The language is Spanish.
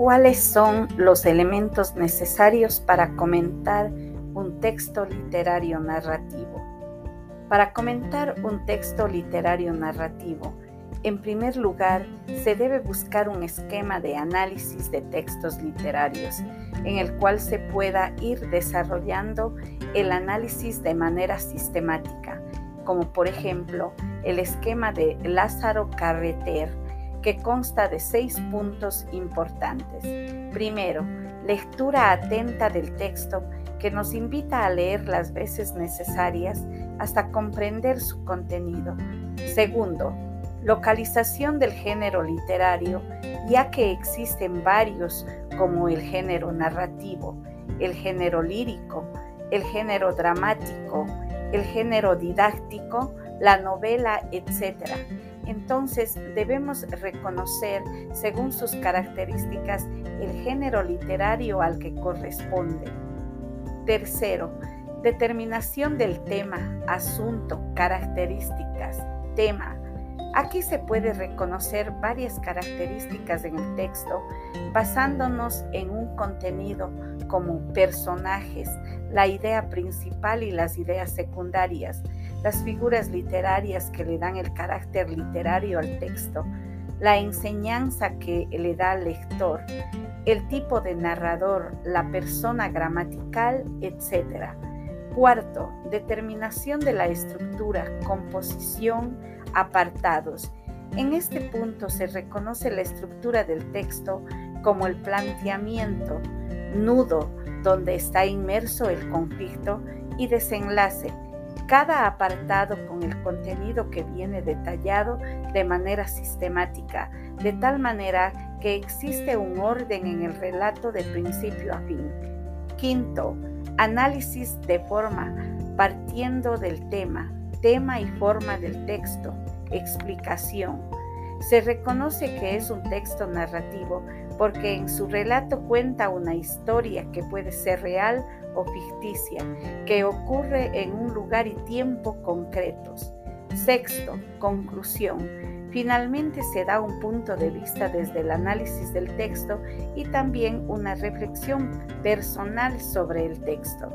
¿Cuáles son los elementos necesarios para comentar un texto literario narrativo? Para comentar un texto literario narrativo, en primer lugar, se debe buscar un esquema de análisis de textos literarios en el cual se pueda ir desarrollando el análisis de manera sistemática, como por ejemplo el esquema de Lázaro Carreter, que consta de seis puntos importantes. Primero, lectura atenta del texto que nos invita a leer las veces necesarias hasta comprender su contenido. Segundo, localización del género literario, ya que existen varios como el género narrativo, el género lírico, el género dramático, el género didáctico, la novela, etc. Entonces debemos reconocer, según sus características, el género literario al que corresponde. Tercero, determinación del tema, asunto, características, tema. Aquí se puede reconocer varias características en el texto basándonos en un contenido como personajes, la idea principal y las ideas secundarias, las figuras literarias que le dan el carácter literario al texto, la enseñanza que le da al lector, el tipo de narrador, la persona gramatical, etc. Cuarto, determinación de la estructura, composición, apartados. En este punto se reconoce la estructura del texto como el planteamiento, nudo, donde está inmerso el conflicto, y desenlace, cada apartado con el contenido que viene detallado de manera sistemática, de tal manera que existe un orden en el relato de principio a fin. Quinto, análisis de forma, partiendo del tema, tema y forma del texto, explicación. Se reconoce que es un texto narrativo porque en su relato cuenta una historia que puede ser real o ficticia, que ocurre en un lugar y tiempo concretos. Sexto, conclusión. Finalmente se da un punto de vista desde el análisis del texto y también una reflexión personal sobre el texto.